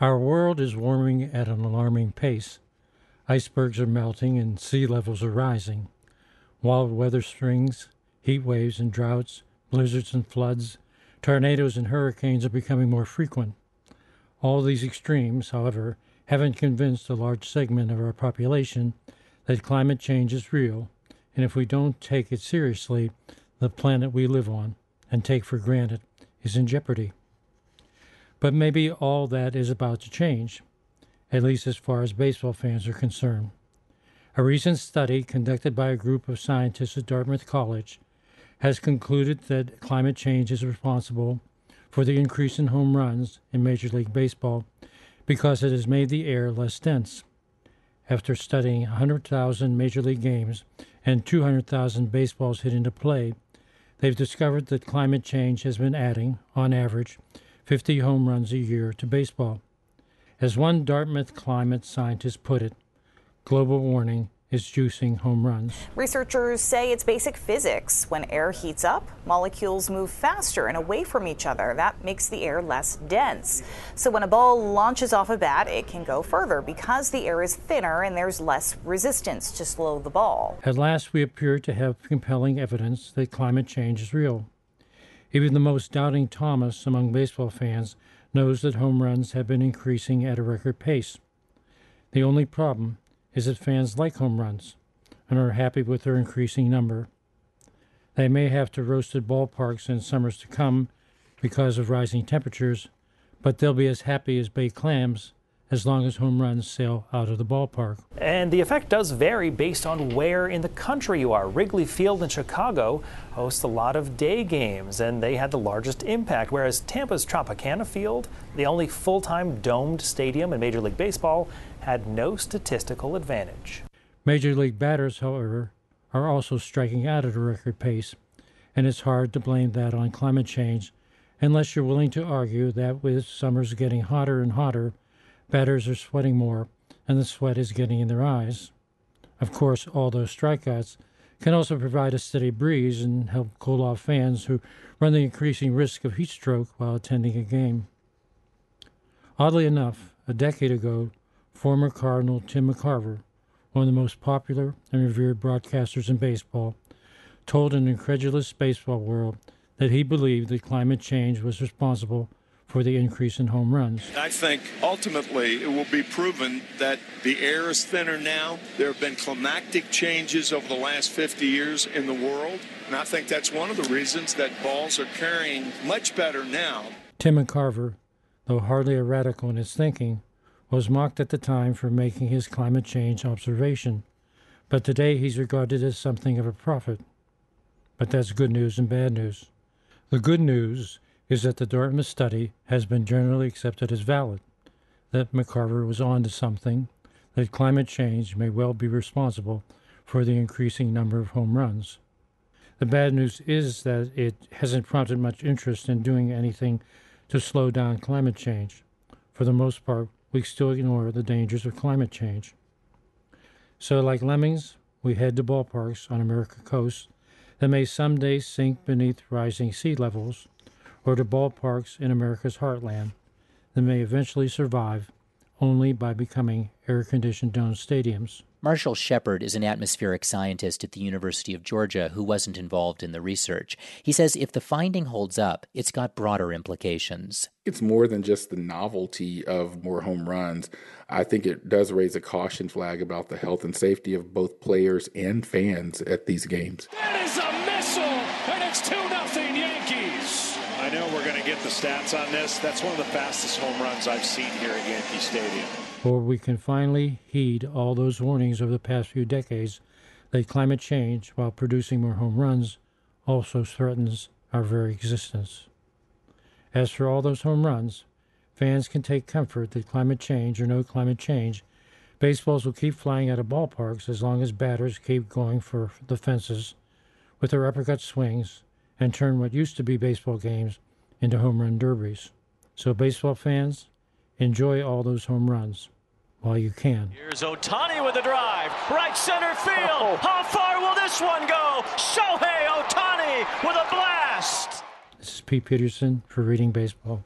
Our world is warming at an alarming pace. Icebergs are melting and sea levels are rising. Wild weather strings, heat waves and droughts, blizzards and floods, tornadoes and hurricanes are becoming more frequent. All these extremes, however, haven't convinced a large segment of our population that climate change is real, and if we don't take it seriously, the planet we live on and take for granted is in jeopardy. But maybe all that is about to change, at least as far as baseball fans are concerned. A recent study conducted by a group of scientists at Dartmouth College has concluded that climate change is responsible for the increase in home runs in Major League Baseball because it has made the air less dense. After studying 100,000 Major League games and 200,000 baseballs hit into play, they've discovered that climate change has been adding, on average, 50 home runs a year to baseball. As one Dartmouth climate scientist put it, global warming is juicing home runs. Researchers say it's basic physics. When air heats up, molecules move faster and away from each other. That makes the air less dense. So when a ball launches off a bat, it can go further because the air is thinner and there's less resistance to slow the ball. At last, we appear to have compelling evidence that climate change is real. Even the most doubting Thomas among baseball fans knows that home runs have been increasing at a record pace. The only problem is that fans like home runs and are happy with their increasing number. They may have to roast roasted ballparks in summers to come because of rising temperatures, but they'll be as happy as bay clams as long as home runs sail out of the ballpark. And the effect does vary based on where in the country you are. Wrigley Field in Chicago hosts a lot of day games, and they had the largest impact, whereas Tampa's Tropicana Field, the only full time domed stadium in Major League Baseball, had no statistical advantage. Major League batters, however, are also striking out at a record pace, and it's hard to blame that on climate change unless you're willing to argue that with summers getting hotter and hotter, batters are sweating more and the sweat is getting in their eyes. Of course, all those strikeouts can also provide a steady breeze and help cool off fans who run the increasing risk of heat stroke while attending a game. Oddly enough, a decade ago, former Cardinal Tim McCarver, one of the most popular and revered broadcasters in baseball, told an incredulous baseball world that he believed that climate change was responsible for the increase in home runs. I think ultimately it will be proven that the air is thinner now. There have been climactic changes over the last 50 years in the world, and I think that's one of the reasons that balls are carrying much better now. Tim McCarver, though hardly a radical in his thinking, was mocked at the time for making his climate change observation, but today he's regarded as something of a prophet. But that's good news and bad news. The good news is that the Dartmouth study has been generally accepted as valid, that McCarver was on to something, that climate change may well be responsible for the increasing number of home runs. The bad news is that it hasn't prompted much interest in doing anything to slow down climate change. For the most part, we still ignore the dangers of climate change. So, like lemmings, we head to ballparks on America's coast that may someday sink beneath rising sea levels, or to ballparks in America's heartland that may eventually survive only by becoming air conditioned dome stadiums. Marshall Shepherd is an atmospheric scientist at the University of Georgia who wasn't involved in the research. He says if the finding holds up, it's got broader implications. It's more than just the novelty of more home runs. I think it does raise a caution flag about the health and safety of both players and fans at these games. That is a missile, and it's 2 0 Yankees. I know we're going to get the stats on this. That's one of the fastest home runs I've seen here at Yankee Stadium or we can finally heed all those warnings over the past few decades that climate change, while producing more home runs, also threatens our very existence. As for all those home runs, fans can take comfort that climate change or no climate change, baseballs will keep flying out of ballparks as long as batters keep going for the fences with their uppercut swings and turn what used to be baseball games into home run derbies. So, baseball fans, enjoy all those home runs while you can. Here's Ohtani with a drive, right center field. Oh. How far will this one go? Shohei Ohtani with a blast. This is Pete Peterson for Reading Baseball.